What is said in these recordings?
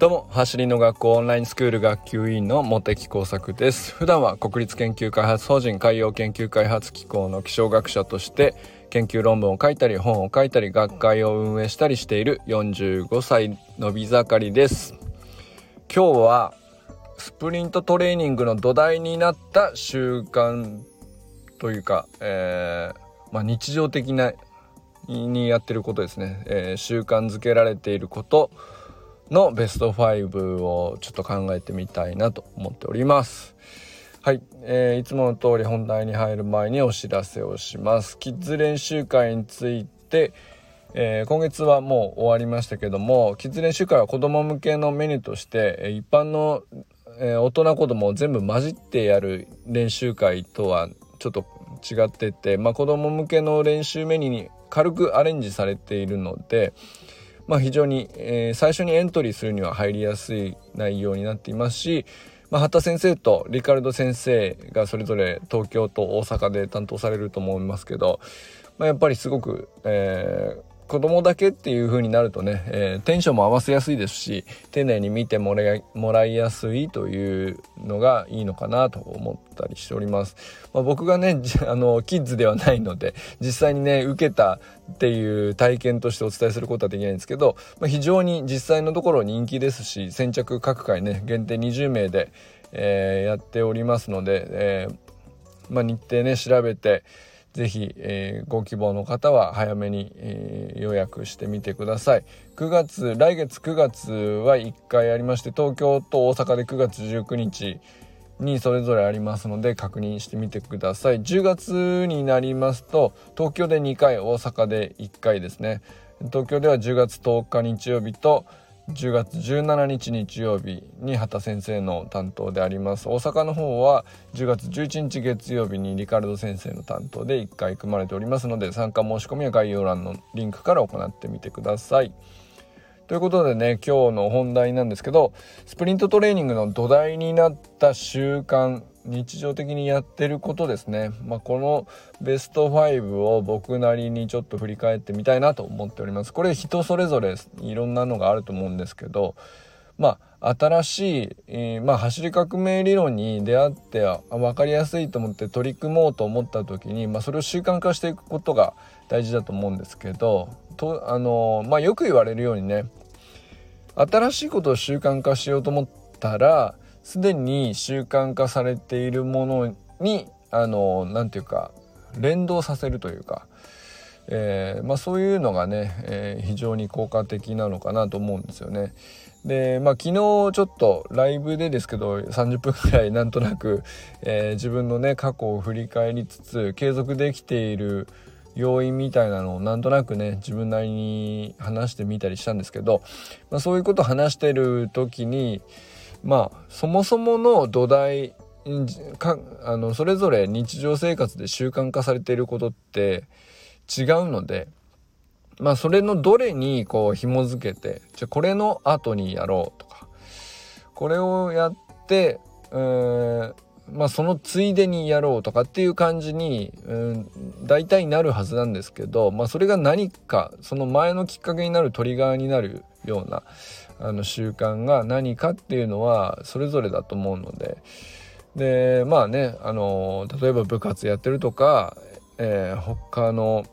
どうも、走りの学校オンラインスクール学級委員の茂木耕作です。普段は国立研究開発法人海洋研究開発機構の気象学者として研究論文を書いたり本を書いたり学会を運営したりしている45歳のび盛りです。今日はスプリントトレーニングの土台になった習慣というか、えー、まあ、日常的なにやってることですね、えー、習慣づけられていることのベスト5をちょっと考えてみたいなと思っております。はい、えー、いつもの通り本題に入る前にお知らせをします。キッズ練習会について、えー、今月はもう終わりましたけども、キッズ練習会は子供向けのメニューとして、一般の、えー、大人子供を全部混じってやる練習会とはちょっと違ってて、まあ、子供向けの練習メニューに軽くアレンジされているので、まあ、非常に、えー、最初にエントリーするには入りやすい内容になっていますし、まあ、畑先生とリカルド先生がそれぞれ東京と大阪で担当されると思いますけど、まあ、やっぱりすごく、えー、子供だけっていう風になるとね、えー、テンションも合わせやすいですし丁寧に見てもらいやすいというのがいいのかなと思ったりしております、まあ、僕がね あのキッズではないので実際にね受けたっていう体験としてお伝えすることはできないんですけど、まあ、非常に実際のところ人気ですし先着各回ね限定20名で、えー、やっておりますので、えー、まあ、日程ね調べてぜひ、えー、ご希望の方は早めに、えー、予約してみてください。9月来月9月は1回ありまして東京と大阪で9月19日にそれぞれありますので確認してみてください。10月になりますと東京で2回大阪で1回ですね。東京では10月10日日曜日と10月17日日曜日に畑先生の担当であります大阪の方は10月11日月曜日にリカルド先生の担当で1回組まれておりますので参加申し込みは概要欄のリンクから行ってみてください。ということでね今日の本題なんですけどスプリントトレーニングの土台になった習慣日常的にやってることですね、まあ、このベスト5を僕なりにちょっと振り返ってみたいなと思っております。これ人それぞれいろんなのがあると思うんですけどまあ新しい、えー、まあ、走り革命理論に出会って分かりやすいと思って取り組もうと思った時に、まあ、それを習慣化していくことが大事だと思うんですけどとあのまあ、よく言われるようにね新しいことを習慣化しようと思ったらすでに習慣化されているものにあの何て言うか連動させるというか、えー、まあ、そういうのがね、えー、非常に効果的なのかなと思うんですよね。でまあ昨日ちょっとライブでですけど30分くらいなんとなく、えー、自分のね過去を振り返りつつ継続できている要因みたいなのをなんとなくね自分なりに話してみたりしたんですけど、まあ、そういうことを話してる時にまあそもそもの土台かあのそれぞれ日常生活で習慣化されていることって違うのでまあそれのどれにこう紐付けてじゃこれの後にやろうとかこれをやってうんまあそのついでにやろうとかっていう感じにうん大体なるはずなんですけどまあそれが何かその前のきっかけになるトリガーになるようなあの習慣が何かっていうのはそれぞれだと思うので。でまあねあの例えば部活やってるとか、えー、他の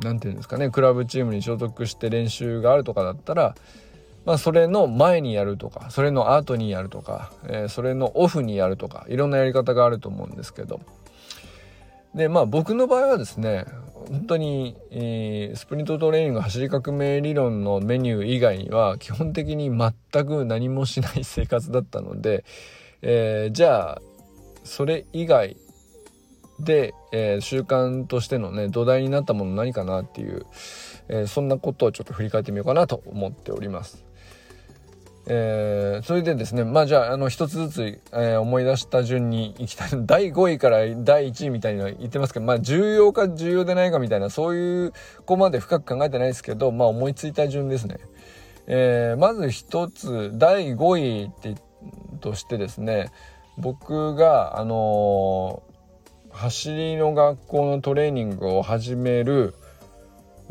何て言うんですかねクラブチームに所属して練習があるとかだったらまあそれの前にやるとかそれの後にやるとか、えー、それのオフにやるとかいろんなやり方があると思うんですけど。でまあ僕の場合はですね本当に、えー、スプリントトレーニング走り革命理論のメニュー以外には基本的に全く何もしない生活だったので、えー、じゃあそれ以外で、えー、習慣としてのね土台になったもの何かなっていう、えそんなことをちょっと振り返ってみようかなと思っております。えー、それでですねまあじゃあの一つずつ、えー、思い出した順にいきたい 第5位から第1位みたいな言ってますけどまあ重要か重要でないかみたいなそういうこまで深く考えてないですけどまあ思いついた順ですね。えー、まず一つ第5位ってとしてですね僕があの走りの学校のトレーニングを始める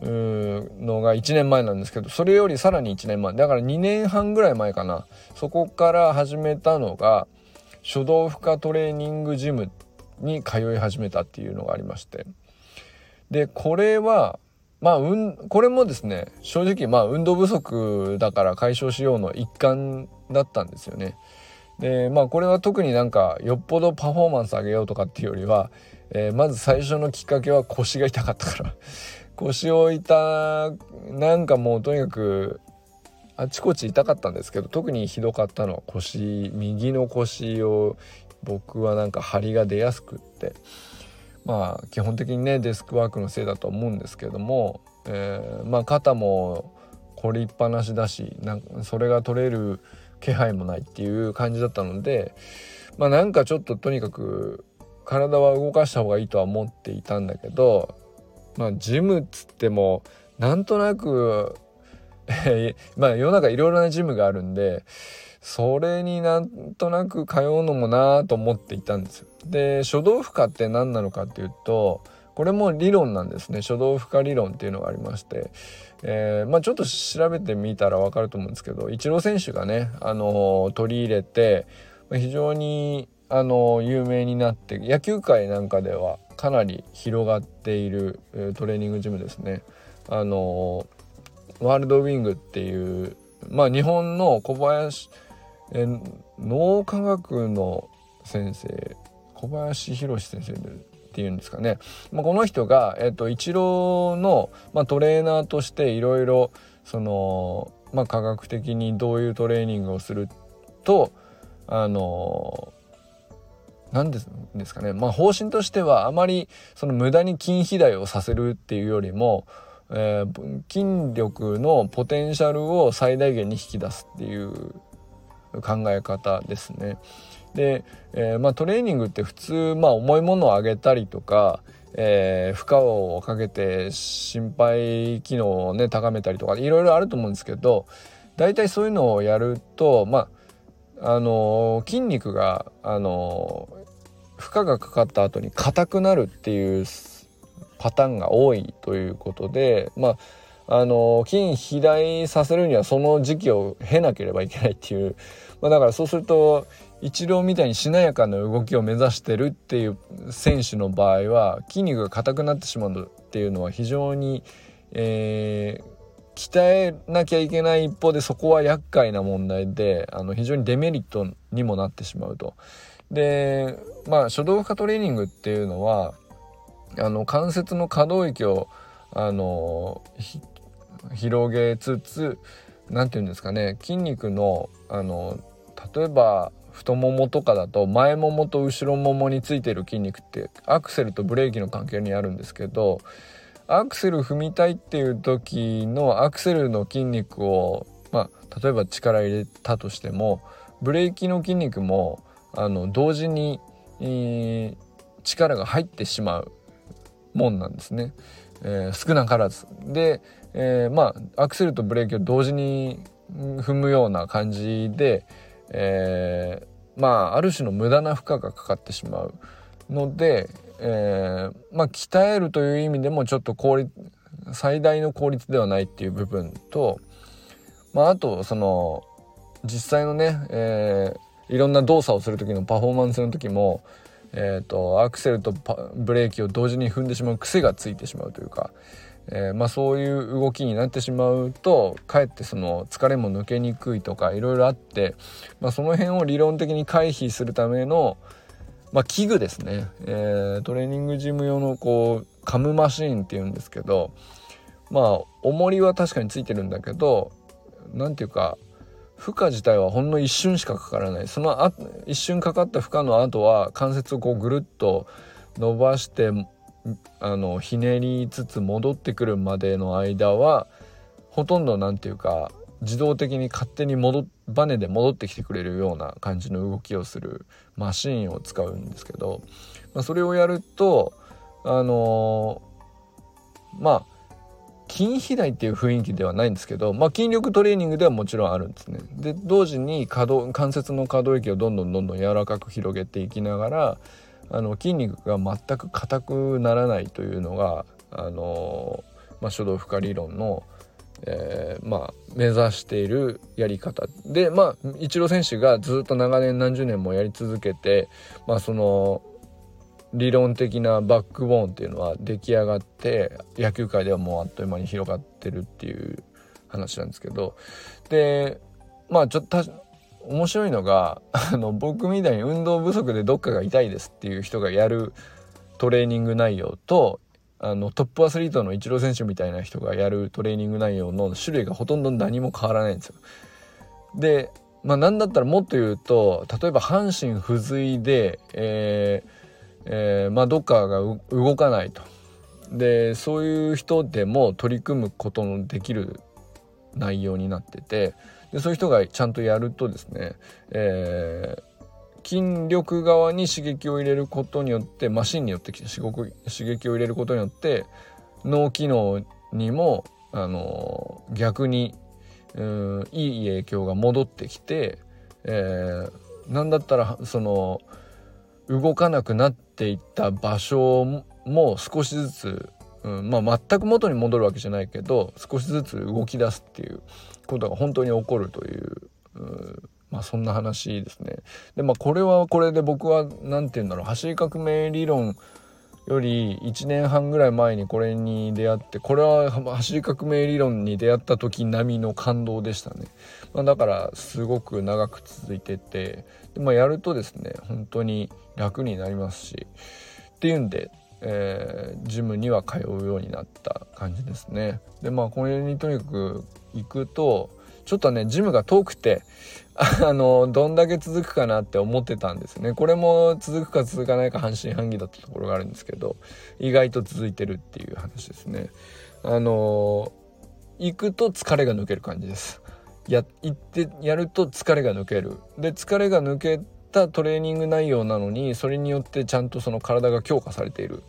のが1年前なんですけどそれよりさらに1年前。だから2年半ぐらい前かな。そこから始めたのが書道負荷トレーニングジムに通い始めたっていうのがありまして。でこれはまあ、うん、これもですね正直まあ運動不足だから解消しようの一環だったんですよね。でまあこれは特になんかよっぽどパフォーマンス上げようとかっていうよりは、えー、まず最初のきっかけは腰が痛かったから。腰を痛なんかもうとにかくあちこち痛かったんですけど特にひどかったのは腰右の腰を僕はなんか張りが出やすくって。まあ基本的にねデスクワークのせいだと思うんですけども、えー、まあ肩も凝りっぱなしだしなんそれが取れる気配もないっていう感じだったのでまあなんかちょっととにかく体は動かした方がいいとは思っていたんだけどまあジムっつってもなんとなく まあ世の中いろいろなジムがあるんでそれになんとなく通うのもなと思っていたんですよ。で書道負荷って何なのかっていうとこれも理論なんですね書道負荷理論っていうのがありまして、えー、まあ、ちょっと調べてみたら分かると思うんですけどイチロー選手がね、あのー、取り入れて非常に、あのー、有名になって野球界なんかではかなり広がっているトレーニングジムですね。あのワールドウィングっていうまあ日本の小林え脳科学の先生小林博先生っていうんですかね、まあ、この人が、えっと、イチローの、まあ、トレーナーとしていろいろその、まあ、科学的にどういうトレーニングをするとあの何ですかねまあ方針としてはあまりその無駄に筋肥大をさせるっていうよりも、えー、筋力のポテンシャルを最大限に引き出すっていう考え方ですね。で、えー、まあ、トレーニングって普通、まあ、重いものを上げたりとか、えー、負荷をかけて心肺機能をね高めたりとかいろいろあると思うんですけど大体そういうのをやるとまああのー、筋肉があの負荷がかかった後に硬くなるっていうパターンが多いということでまああの筋肥大させるにはその時期を経なければいけないっていう、まあ、だからそうするとイチローみたいにしなやかな動きを目指してるっていう選手の場合は筋肉が硬くなってしまうっていうのは非常に、えー、鍛えなきゃいけない一方でそこは厄介な問題であの非常にデメリットにもなってしまうと。でまあ初動負荷トレーニングっていうのはあの関節の可動域をあの広げつつ何て言うんですかね筋肉のあの例えば太ももとかだと前ももと後ろももについてる筋肉ってアクセルとブレーキの関係にあるんですけどアクセル踏みたいっていう時のアクセルの筋肉を、まあ、例えば力入れたとしてもブレーキの筋肉もあの同時に、えー、力が入ってしまうもんなんですね、えー、少なからず。で、えー、まあアクセルとブレーキを同時に踏むような感じで、えー、まあある種の無駄な負荷がかかってしまうので、えー、まあ鍛えるという意味でもちょっと効率最大の効率ではないっていう部分と、まあ、あとその実際のね、えー、いろんな動作をする時のパフォーマンスの時も、えーと、アクセルとブレーキを同時に踏んでしまう癖がついてしまうというか、えー、まあ、そういう動きになってしまうとかえってその疲れも抜けにくいとかいろいろあって、まあ、その辺を理論的に回避するための、まあ、器具ですね、えー、トレーニングジム用のこうカムマシーンっていうんですけどまあ重りは確かについてるんだけど何ていうか負荷自体はほんの一瞬しかかからない。そのあ一瞬かかった負荷の後は関節をこうぐるっと伸ばしてあのひねりつつ戻ってくるまでの間はほとんど何て言うか自動的に勝手に戻バネで戻ってきてくれるような感じの動きをするマシーンを使うんですけど、まあ、それをやるとあのー、まあ筋肥大っていう雰囲気ではないんですけど、まあ、筋力トレーニングではもちろんあるんですね。で同時に可動関節の可動域をどんどんどんどん柔らかく広げていきながらあの筋肉が全く硬くならないというのがあのまあ、書道負荷理論の、えー、まあ、目指しているやり方でまあイチロー選手がずっと長年何十年もやり続けて、まあ、その理論的なバックボーンっていうのは出来上がって野球界ではもうあっという間に広がってるっていう話なんですけどでまあちょっと面白いのがあの僕みたいに運動不足でどっかが痛いですっていう人がやるトレーニング内容とあのトップアスリートのイチロー選手みたいな人がやるトレーニング内容の種類がほとんど何も変わらないんですよ。でまあ何だったらもっと言うと例えば半身不随で、えーえー、まあ、どっかが動かないと。でそういう人でも取り組むことのできる内容になっててでそういう人がちゃんとやるとですね、えー、筋力側に刺激を入れることによってマシンによって刺激を入れることによって脳機能にも、あのー、逆にうんいい影響が戻ってきて、えー、なんだったらその動かなくなってていた場所も少しずつ、うんまあ、全く元に戻るわけじゃないけど少しずつ動き出すっていうことが本当に起こるという、うん、まあそんな話ですね。でまあこれはこれで僕は何て言うんだろう走り革命理論より1年半ぐらい前にこれに出会ってこれは走り革命理論に出会った時並みの感動でしたね、まあ、だからすごく長く続いててで、まあ、やるとですね本当に楽になりますしっていうんで、えー、ジムには通うようになった感じですね。でまあこれにとにかく行くとちょっとねジムが遠くて あのどんだけ続くかなって思ってたんですね。これも続くか続かないか半信半疑だったところがあるんですけど意外と続いてるっていう話ですね。あの行くと疲れが抜ける感じです。や行ってやると疲れが抜ける。で疲れが抜けたトレーニング内容なのにそれによってちゃんとその体が強化されている。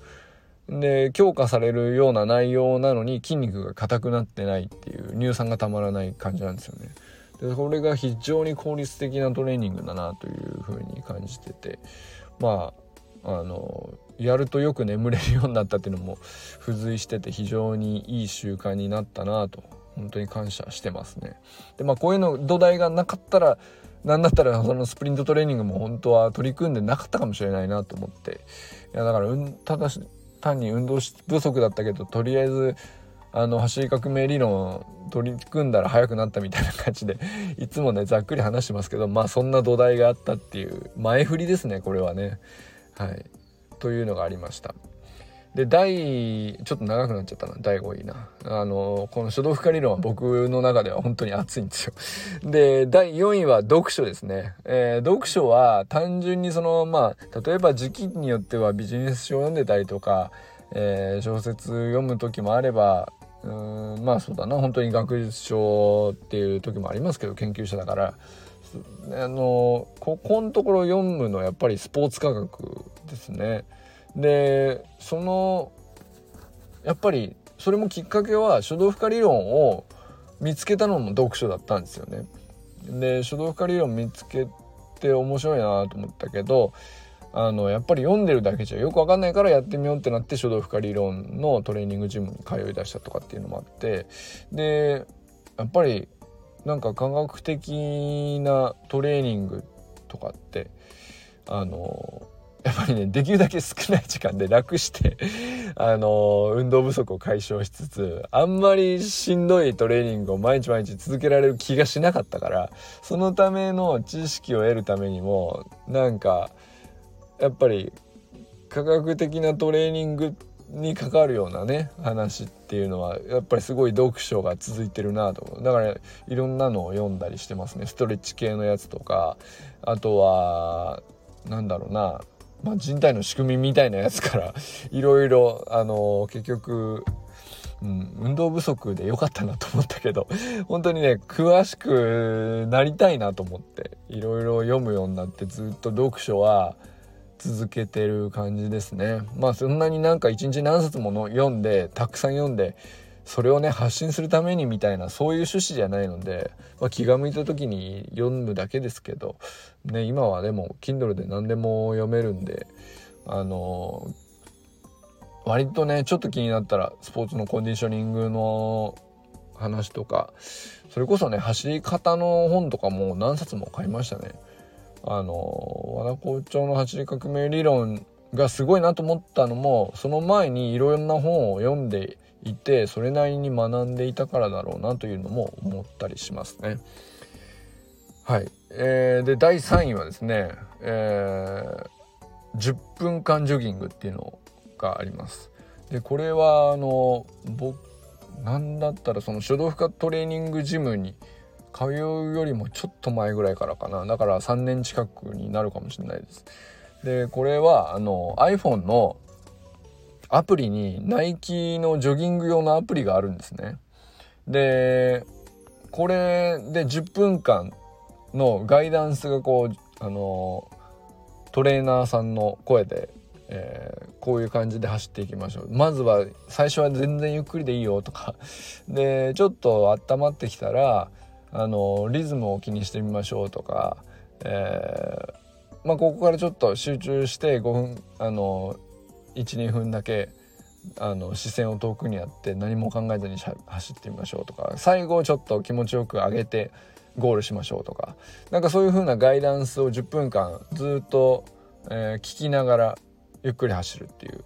で強化されるような内容なのに筋肉が硬くなってないっていう乳酸がたまらない感じなんですよね。でこれが非常に効率的なトレーニングだなというふうに感じてて。まああのやるとよく眠れるようになったっていうのも付随してて非常にいい習慣になったなと本当に感謝してますね。でまあこういうの土台がなかったら何だったらそのスプリントトレーニングも本当は取り組んでなかったかもしれないなと思っていやだから、ただし単に運動不足だったけどとりあえずあの走り革命理論を取り組んだら速くなったみたいな感じでいつもねざっくり話してますけどまあそんな土台があったっていう前振りですねこれはね。はいというのがありました。で第ちょっと長くなっちゃったな。第5位な。あのこの書道負荷理論は僕の中では本当に熱いんですよ。で第4位は読書ですね、えー、読書は単純にそのまあ例えば時期によってはビジネス書を読んでたりとか、えー、小説読む時もあればうんまあそうだな。本当に学術書っていう時もありますけど研究者だから。あのここのところ読むのはやっぱりスポーツ科学ですね。でそのやっぱりそれもきっかけは書道負荷理論を見つけたのも読書だったんですよね。で書道負荷理論見つけて面白いなと思ったけどあのやっぱり読んでるだけじゃよく分かんないからやってみようってなって書道負荷理論のトレーニングジムに通いだしたとかっていうのもあってでやっぱりなんか科学的なトレーニングとかってあのやっぱりねできるだけ少ない時間で楽して あの運動不足を解消しつつあんまりしんどいトレーニングを毎日毎日続けられる気がしなかったからそのための知識を得るためにもなんかやっぱり科学的なトレーニングに関わるようなね話っていうのはやっぱりすごい読書が続いてるなとだからいろんなのを読んだりしてますね。ストレッチ系のやつとかあとはなんだろうな。まあ、人体の仕組みみたいなやつから いろいろあの結局、うん、運動不足で良かったなと思ったけど 本当にね詳しくなりたいなと思っていろいろ読むようになってずっと読書は続けてる感じですね。まあそんなになんか一日何冊もの読んでたくさん読んでそれをね発信するためにみたいなそういう趣旨じゃないので、まあ、気が向いた時に読むだけですけど、ね、今はでも Kindle で何でも読めるんであの割とねちょっと気になったらスポーツのコンディショニングの話とかそれこそね走り方の本とかも何冊も買いましたね。あの和田校長の走り革命理論がすごいなと思ったのもその前にいろんな本を読んでいてそれなりに学んでいたからだろうなというのも思ったりしますね。はい、えー、で第3位はですね、えー、10分間ジョギングっていうのがあります。でこれはあの僕なんだったらその書道負荷トレーニングジムに通うよりもちょっと前ぐらいからかなだから3年近くになるかもしれないです。でこれはあの iPhone のアプリにナイキのジョギング用のアプリがあるんですね。でこれで10分間のガイダンスがこうあのトレーナーさんの声で、えー、こういう感じで走っていきましょうまずは最初は全然ゆっくりでいいよとか でちょっと温まってきたらあのリズムを気にしてみましょうとか、えー、まあ、ここからちょっと集中して5分あの12分だけあの視線を遠くにやって何も考えずに走ってみましょうとか最後ちょっと気持ちよく上げてゴールしましょうとかなんかそういう風なガイダンスを10分間ずっと、えー、聞きながらゆっくり走るっていう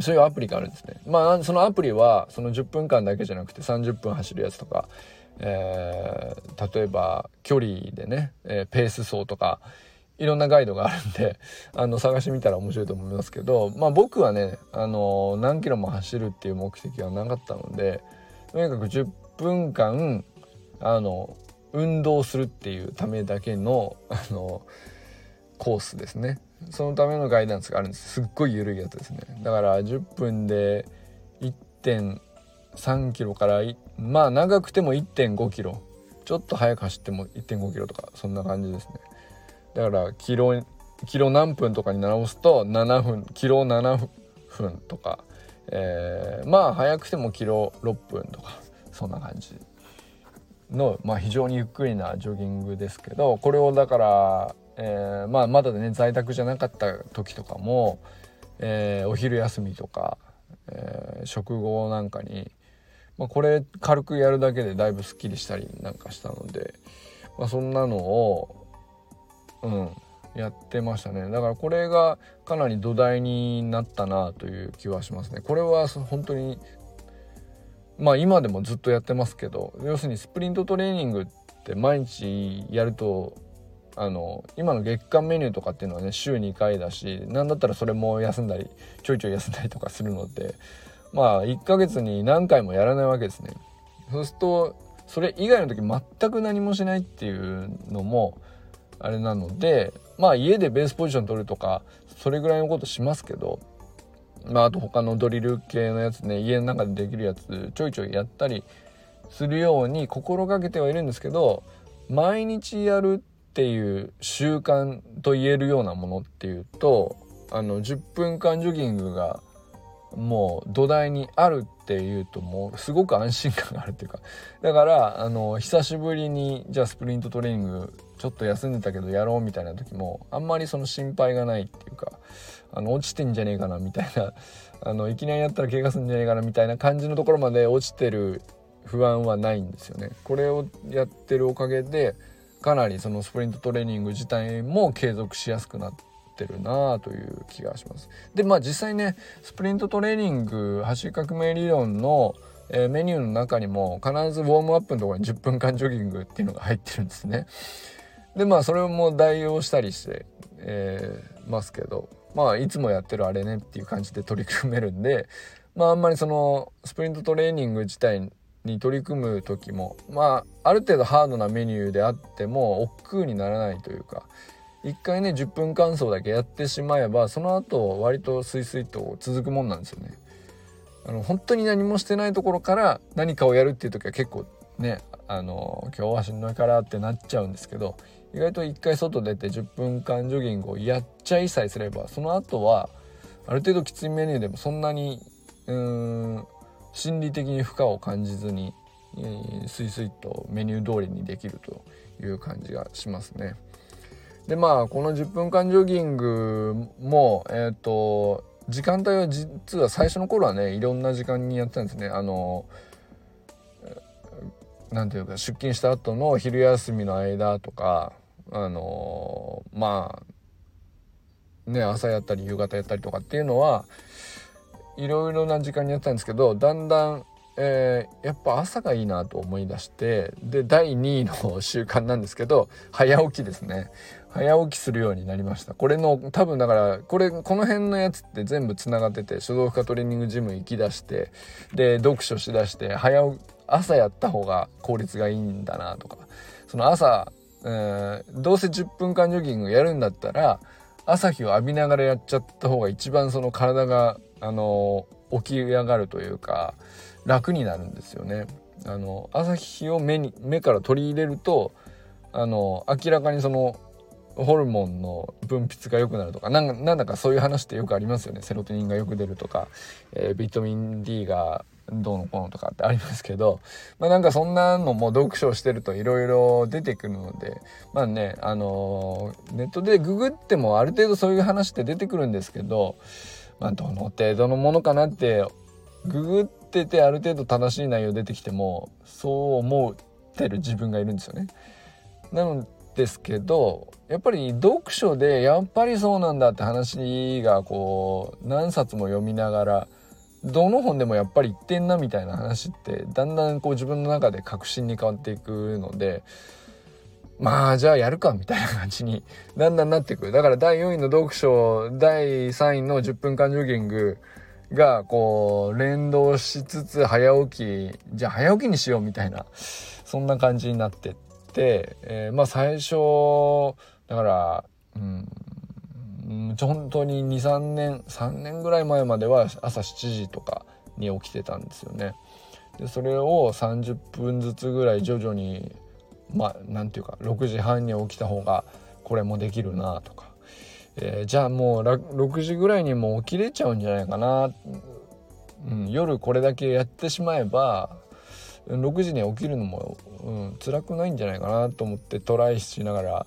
そういうアプリがあるんですね。まあそのアプリはその10分間だけじゃなくて30分走るやつとか、えー、例えば距離でね、えー、ペース走とかいろんなガイドがあるんで あの探してみたら面白いと思いますけどまあ僕はねあの何キロも走るっていう目的はなかったのでとにかく10分間あの運動するっていうためだけのあのコースですね。そのためのガイダンスがあるんです。すっごい緩いやつですね。だから10分で1.3キロからまあ長くても1.5キロ。ちょっと速く走っても1.5キロとかそんな感じですね。だからキロキロ何分とかに直すと7分キロ7分とか、えー、まあ早くてもキロ6分とか。そんな感じ。の、まあ、非常にゆっくりなジョギングですけどこれをだから、えー、まあ、まだね在宅じゃなかった時とかも、えー、お昼休みとか、えー、食後なんかに、まあ、これ軽くやるだけでだいぶすっきりしたりなんかしたので、まあ、そんなのをうん。やってましたね。だからこれがかなり土台になったなという気はしますね。これは本当にまあ今でもずっとやってますけど要するにスプリントトレーニングって毎日やるとあの今の月間メニューとかっていうのはね週2回だし何だったらそれも休んだりちょいちょい休んだりとかするのでまあ1ヶ月に何回もやらないわけですね。そうするとそれ以外の時全く何もしないっていうのもあれなのでまあ家でベースポジション取るとかそれぐらいのことしますけどまあ、あと他のドリル系のやつね家の中でできるやつちょいちょいやったりするように心がけてはいるんですけど毎日やるっていう習慣と言えるようなものっていうとあの10分間ジョギングがもう土台にあるっていうともうすごく安心感があるっていうか。だからあの久しぶりにじゃあスプリントトレーニングちょっと休んでたけどやろうみたいな時もあんまりその心配がないっていうかあの落ちてんじゃねえかなみたいな あのいきなりやったら怪我すんじゃねえかなみたいな感じのところまで落ちてる不安はないんですよね。これをやってるおかげでかなりそのスプリントトレーニング自体も継続しやすくなってるなという気がします。でまあ実際ねスプリントトレーニング走り革命理論のえー、メニューの中にも必ずウォームアップのところに10分間ジョギングっていうのが入ってるんですね。でまあそれも代用したりして、えー、ますけどまあいつもやってるあれねっていう感じで取り組めるんでまああんまりそのスプリントトレーニング自体に取り組む時もまあある程度ハードなメニューであっても億劫にならないというか一回ね10分間走だけやってしまえばその後割とスイスイと続くもんなんですよね。あの本当に何もしてないところから何かをやるっていう時は結構ねあの今日はしんどいからってなっちゃうんですけど意外と一回外出て10分間ジョギングをやっちゃいさえすればその後はある程度きついメニューでもそんなにうん心理的に負荷を感じずに、えー、スイスイとメニュー通りにできるという感じがしますね。でまあこの10分間ジョギングもえっ、ー、と時間帯は実は最初の頃はねいろんな時間にやってたんですねあのなんていうか出勤した後の昼休みの間とかあのまあね朝やったり夕方やったりとかっていうのはいろいろな時間にやってたんですけどだんだんえー、やっぱ朝がいいなと思い出してで第2位の習慣なんですけど早起きですね。早起きするようになりました。これの多分だからこれこの辺のやつって全部つながってて書道家トレーニングジム行きだしてで読書しだして早朝やった方が効率がいいんだなとかその朝、えー、どうせ10分間ジョギングやるんだったら朝日を浴びながらやっちゃった方が一番その体があの起き上がるというか楽になるんですよね。あの朝日を目に目から取り入れるとあの明らかにそのホルモンの分泌が良くなるとかなんなんだかそういう話ってよくありますよねセロトニンがよく出るとか、えー、ビタミン D がどうのこうのとかってありますけど、まあ、なんかそんなのも読書してるといろいろ出てくるのでまあねあの、ネットでググってもある程度そういう話って出てくるんですけど、まあ、どの程度のものかなってググっててある程度正しい内容出てきてもそう思ってる自分がいるんですよね。なのですけどやっぱり読書でやっぱりそうなんだって話がこう何冊も読みながらどの本でもやっぱり言ってんなみたいな話ってだんだんこう自分の中で確信に変わっていくのでまあじゃあやるかみたいな感じにだんだんなっていくだから第4位の読書第3位の10分間ジョギングがこう連動しつつ早起きじゃあ早起きにしようみたいなそんな感じになってって、えー、まあ最初だからうん本当に23年3年ぐらい前までは朝7時とかに起きてたんですよね。でそれを30分ずつぐらい徐々にまあ何て言うか6時半に起きた方がこれもできるなとか。えー、じゃあもう6時ぐらいにもう起きれちゃうんじゃないかな、うん、夜これだけやってしまえば6時に起きるのも、うん、辛くないんじゃないかなと思ってトライしながら、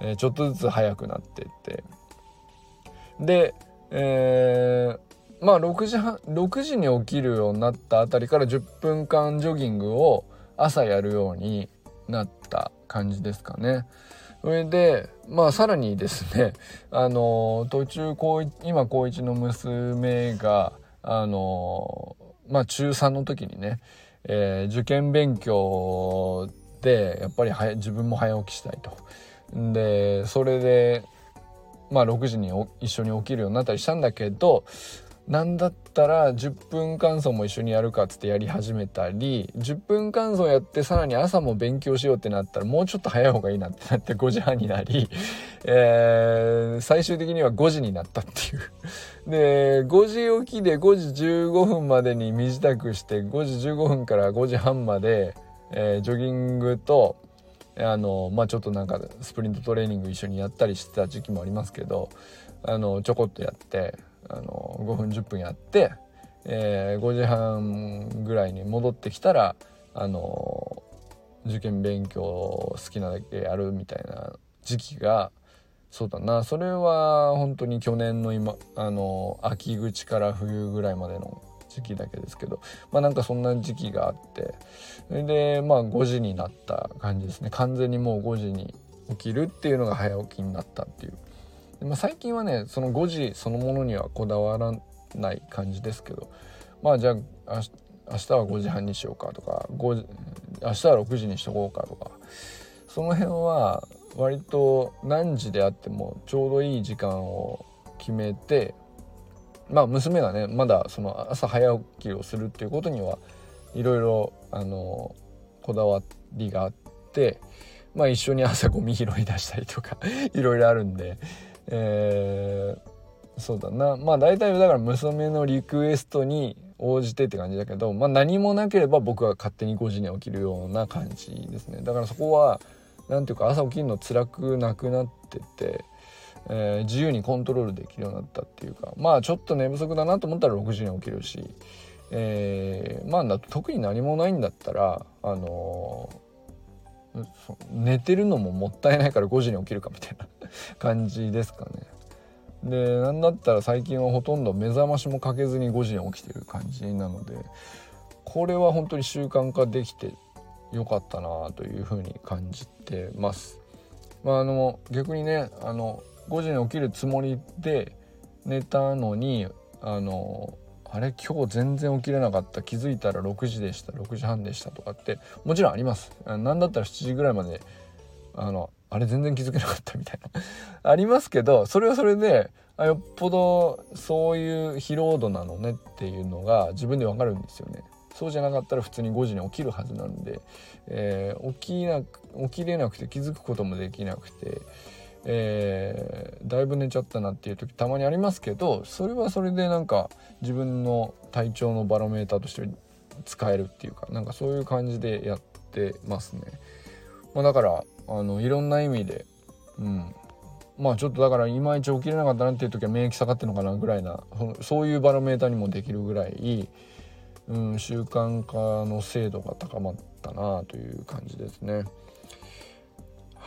えー、ちょっとずつ早くなってって。で、えー、まあ6時半6時に起きるようになったあたりから10分間ジョギングを朝やるようになった感じですかね。それでまあさらにですね あの途中高今高1の娘があのまあ中3の時にね、えー、受験勉強でやっぱり自分も早起きしたいと。でそれでまあ6時に一緒に起きるようになったりしたんだけどなんだったら10分間奏も一緒にやるかっつってやり始めたり10分間奏やってさらに朝も勉強しようってなったらもうちょっと早い方がいいなってなって5時半になり、えー、最終的には5時になったっていう。で5時起きで5時15分までに身支度して5時15分から5時半まで、えー、ジョギングとあのまあちょっとなんかスプリントトレーニング一緒にやったりしてた時期もありますけどあのちょこっとやってあの5分10分やって、えー、5時半ぐらいに戻ってきたらあの受験勉強好きなだけやるみたいな時期がそうだな。それは本当に去年の今あの秋口から冬ぐらいまでの時期だけですけどまあなんかそんな時期があってそれでまあ5時になった感じですね。完全にもう5時に起きるっていうのが早起きになったっていう。まあ、最近はねその5時そのものにはこだわらない感じですけどまあじゃあ明日は5時半にしようかとか5時明日は6時にしとこうかとかその辺は割と何時であってもちょうどいい時間を決めてまあ娘がねまだその朝早起きをするっていうことにはいろいろあのこだわりがあってまあ一緒に朝ゴミ拾い出したりとか いろいろあるんでえー、そうだな。まあ大体だから娘のリクエストに応じてって感じだけど、まあ、何もなければ僕は勝手に5時に起きるような感じですね。だからそこは何ていうか朝起きるの辛くなくなってて、えー、自由にコントロールできるようになったっていうかまあちょっと寝不足だなと思ったら6時に起きるし、えー、まあ特に何もないんだったらあの寝てるのももったいないから5時に起きるかみたいな 感じですかね。でなんだったら最近はほとんど目覚ましもかけずに5時に起きてる感じなのでこれは本当に習慣化できてよかったなというふうに感じてます。まあ、あの逆にねあの5時に起きるつもりで寝たのにあのあれ？今日全然起きれなかった。気づいたら6時でした。6時半でしたとかってもちろんあります。何だったら7時ぐらいまであのあれ全然気づけなかった。みたいな。ありますけどそれはそれでよっぽどそういう疲労度なのねっていうのが自分でわかるんですよね。そうじゃなかったら普通に5時に起きるはずなんで、えー、起きな起きれなくて気づくこともできなくてえー、だいぶ寝ちゃったなっていう時たまにありますけどそれはそれでなんか自分の体調のバロメーターとして使えるっていうかなんかそういう感じでやってますね。まあ、だからあのいろんな意味で、うん、まあちょっとだからいまいち起きれなかったなっていう時は免疫下がってるのかなぐらいなそういうバロメーターにもできるぐらい、うん、習慣化の精度が高まったなという感じですね。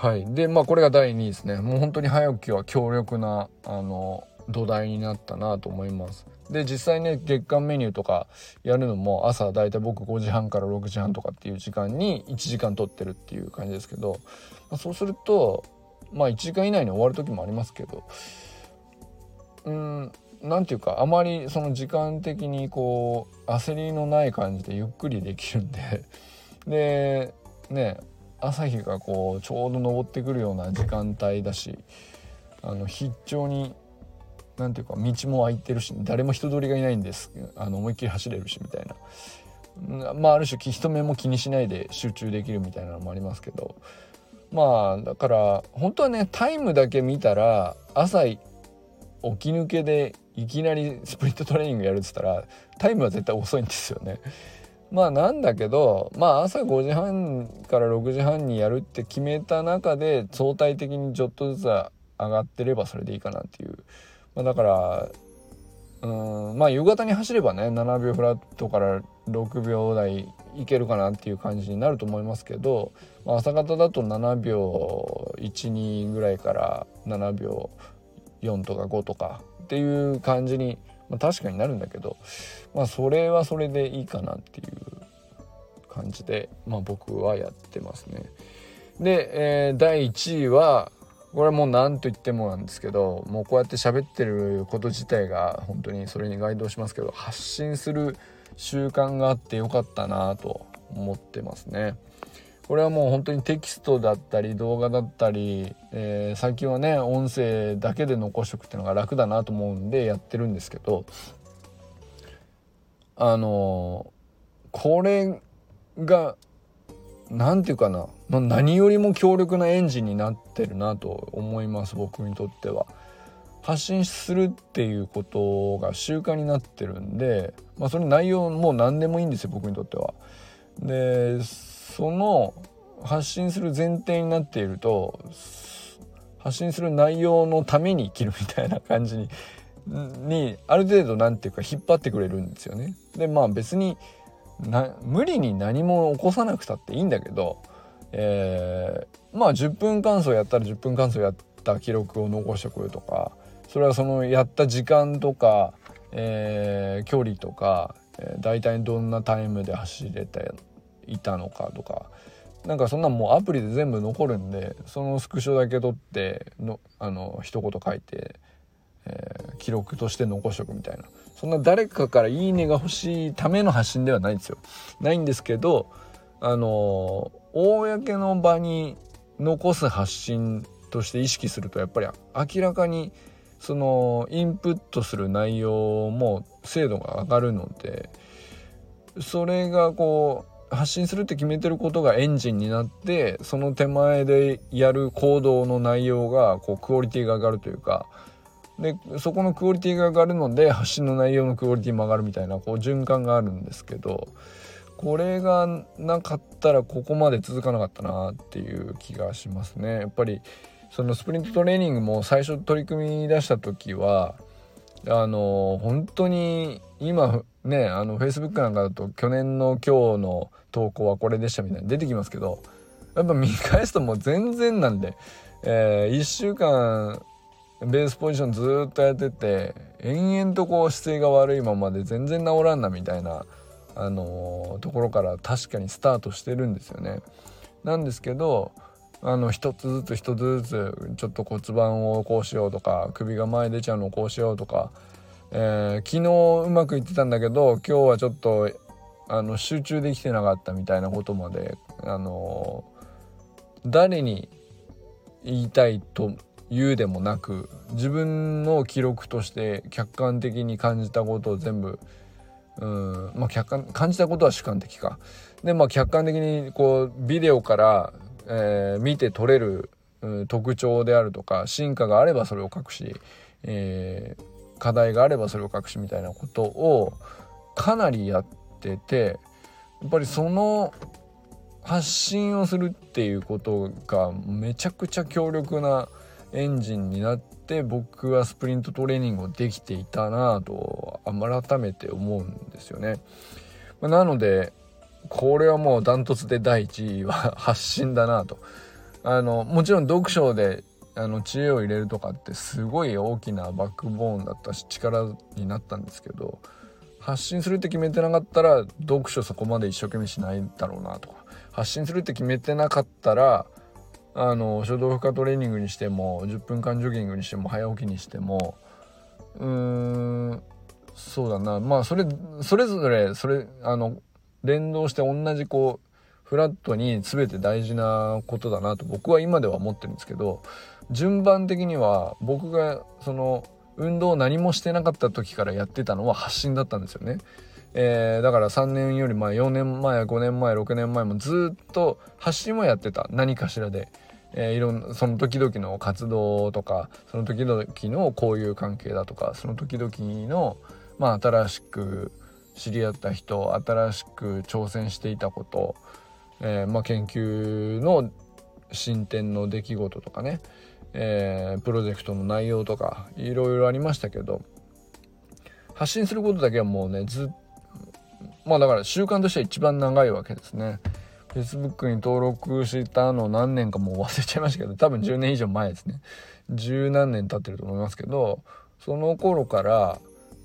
はい。で、まあこれが第2位ですね。もう本当に早起きは強力な、あの、土台になったなと思います。で、実際ね、月間メニューとかやるのも朝だいたい僕5時半から6時半とかっていう時間に1時間取ってるっていう感じですけど、まあ、そうすると、まあ1時間以内に終わる時もありますけど、うん、なんていうか、あまりその時間的にこう、焦りのない感じでゆっくりできるんで、で、ね、朝日がこうちょうど昇ってくるような時間帯だしあの非常に何ていうか道も空いてるし誰も人通りがいないんです。あの思いっきり走れるしみたいな。まあある種人目も気にしないで集中できるみたいなのもありますけど。まあだから本当はねタイムだけ見たら朝起き抜けでいきなりスプリントトレーニングやるっつったらタイムは絶対遅いんですよね。まあなんだけどまあ朝5時半から6時半にやるって決めた中で相対的にちょっとずつ上がってればそれでいいかなっていう、まあ、だからうんまあ夕方に走ればね7秒フラットから6秒台いけるかなっていう感じになると思いますけど、まあ、朝方だと7秒12ぐらいから7秒4とか5とかっていう感じにまあ、確かになるんだけどまあそれはそれでいいかなっていう感じで、まあ、僕はやってますね。で、えー、第1位はこれはもう何と言ってもなんですけどもうこうやって喋ってること自体が本当にそれに該当しますけど発信する習慣があってよかったなと思ってますね。これはもう本当にテキストだったり動画だったり、えー、最近はね音声だけで残しとくっていうのが楽だなと思うんでやってるんですけどあのこれが何て言うかな何よりも強力なエンジンになってるなと思います僕にとっては。発信するっていうことが習慣になってるんで、まあ、それ内容もう何でもいいんですよ僕にとっては。でその発信する前提になっていると発信する内容のために生きるみたいな感じににある程度何て言うか引っ張ってくれるんですよね。でまあ別にな無理に何も起こさなくたっていいんだけど、えー、まあ10分間奏やったら10分間奏やった記録を残しておくとかそれはそのやった時間とか、えー、距離とか、えー、大体どんなタイムで走れたいたのかとかなんかそんなもうアプリで全部残るんでそのスクショだけ取ってのあの一言書いて、えー、記録として残しとくみたいなそんな誰かから「いいね」が欲しいための発信ではないんですよ。ないんですけどあの公の場に残す発信として意識するとやっぱり明らかにそのインプットする内容も精度が上がるのでそれがこう発信するって決めてることがエンジンになってその手前でやる行動の内容がこうクオリティが上がるというかでそこのクオリティが上がるので発信の内容のクオリティも上がるみたいなこう循環があるんですけどこれがなかったらここまで続かなかったなっていう気がしますね。やっぱりそのスプリントトレーニングも最初取り組み出した時はあの本当に今ねあの Facebook なんかだと去年の今日の投稿はこれでしたみたいな出てきますけどやっぱ見返すともう全然なんで、えー、1週間ベースポジションずっとやってて延々とこう姿勢が悪いままで全然治らんなみたいな、あのー、ところから確かにスタートしてるんですよね。なんですけどあの一つずつ一つずつちょっと骨盤をこうしようとか首が前出ちゃうのをこうしようとか、えー、昨日うまくいってたんだけど今日はちょっとあの集中できてなかったみたいなことまで、あの、誰に言いたいと言うでもなく自分の記録として客観的に感じたことを全部うんまあ客観感じたことは主観的か。でまあ客観的にこうビデオからえー、見て取れる、うん、特徴であるとか進化があればそれを書くし、えー、課題があればそれを書くしみたいなことをかなりやっててやっぱりその発信をするっていうことがめちゃくちゃ強力なエンジンになって僕はスプリントトレーニングをできていたなと改めて思うんですよね。なのでこれはもうダントツで第1位は発信だなとあのもちろん読書であの知恵を入れるとかってすごい大きなバックボーンだったし力になったんですけど発信するって決めてなかったら読書そこまで一生懸命しないだろうなとか。発信するって決めてなかったらあの書道負荷トレーニングにしても10分間ジョギングにしても早起きにしてもうーんそうだな。まあそれそれぞれそれあの連動して同じこうフラットに全て大事なことだなと僕は今では思ってるんですけど順番的には僕がその運動を何もしてなかった時からやってたのは発信だったんですよね。えー、だから3年より前4年前5年前6年前もずっと発信もやってた。何かしらで、えー、いろんなその時々の活動とかその時々の交友関係だとかその時々のまあ新しく知り合った人新しく挑戦していたこと、えー、まあ、研究の進展の出来事とかね、えー、プロジェクトの内容とかいろいろありましたけど発信することだけはもうねずまあだから習慣としては一番長いわけですね。Facebook に登録したの何年かもう忘れちゃいましたけど多分10年以上前ですね十何年経ってると思いますけどその頃から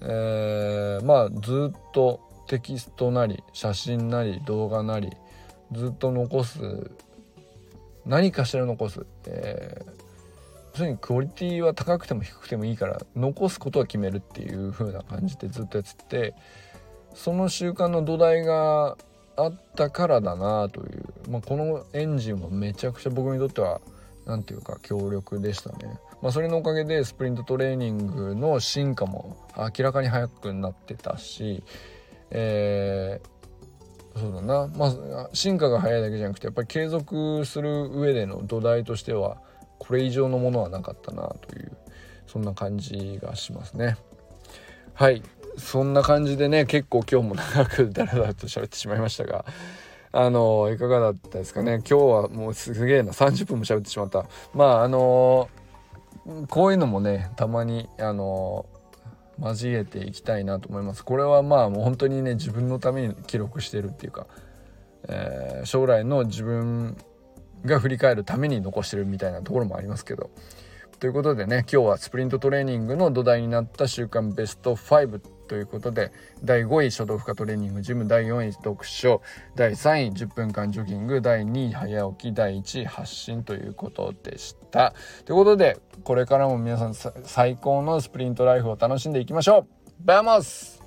えー、まあずっとテキストなり写真なり動画なりずっと残す何かしら残す、えー、要するにクオリティは高くても低くてもいいから残すことは決めるっていう風な感じでずっとやっててその習慣の土台があったからだなという、まあ、このエンジンはめちゃくちゃ僕にとっては何て言うか強力でしたね。まあ、それのおかげでスプリントトレーニングの進化も明らかに速くなってたし、えー、そうだな、まあ、進化が速いだけじゃなくてやっぱり継続する上での土台としてはこれ以上のものはなかったなというそんな感じがしますね。はい。そんな感じでね結構今日も長くダラダラと喋ってしまいましたがあのいかがだったですかね。今日はもうすげえな30分も喋ってしまった。まああのこういうのもねたまにあの交えていきたいなと思います。これはまあもう本当にね自分のために記録してるっていうか、えー、将来の自分が振り返るために残してるみたいなところもありますけど。ということでね今日はスプリントトレーニングの土台になった週間ベスト5ということで第5位書道負荷トレーニングジム第4位読書第3位10分間ジョギング第2位早起き第1位発信ということでした。ということでこれからも皆さん最高のスプリントライフを楽しんでいきましょう。バモス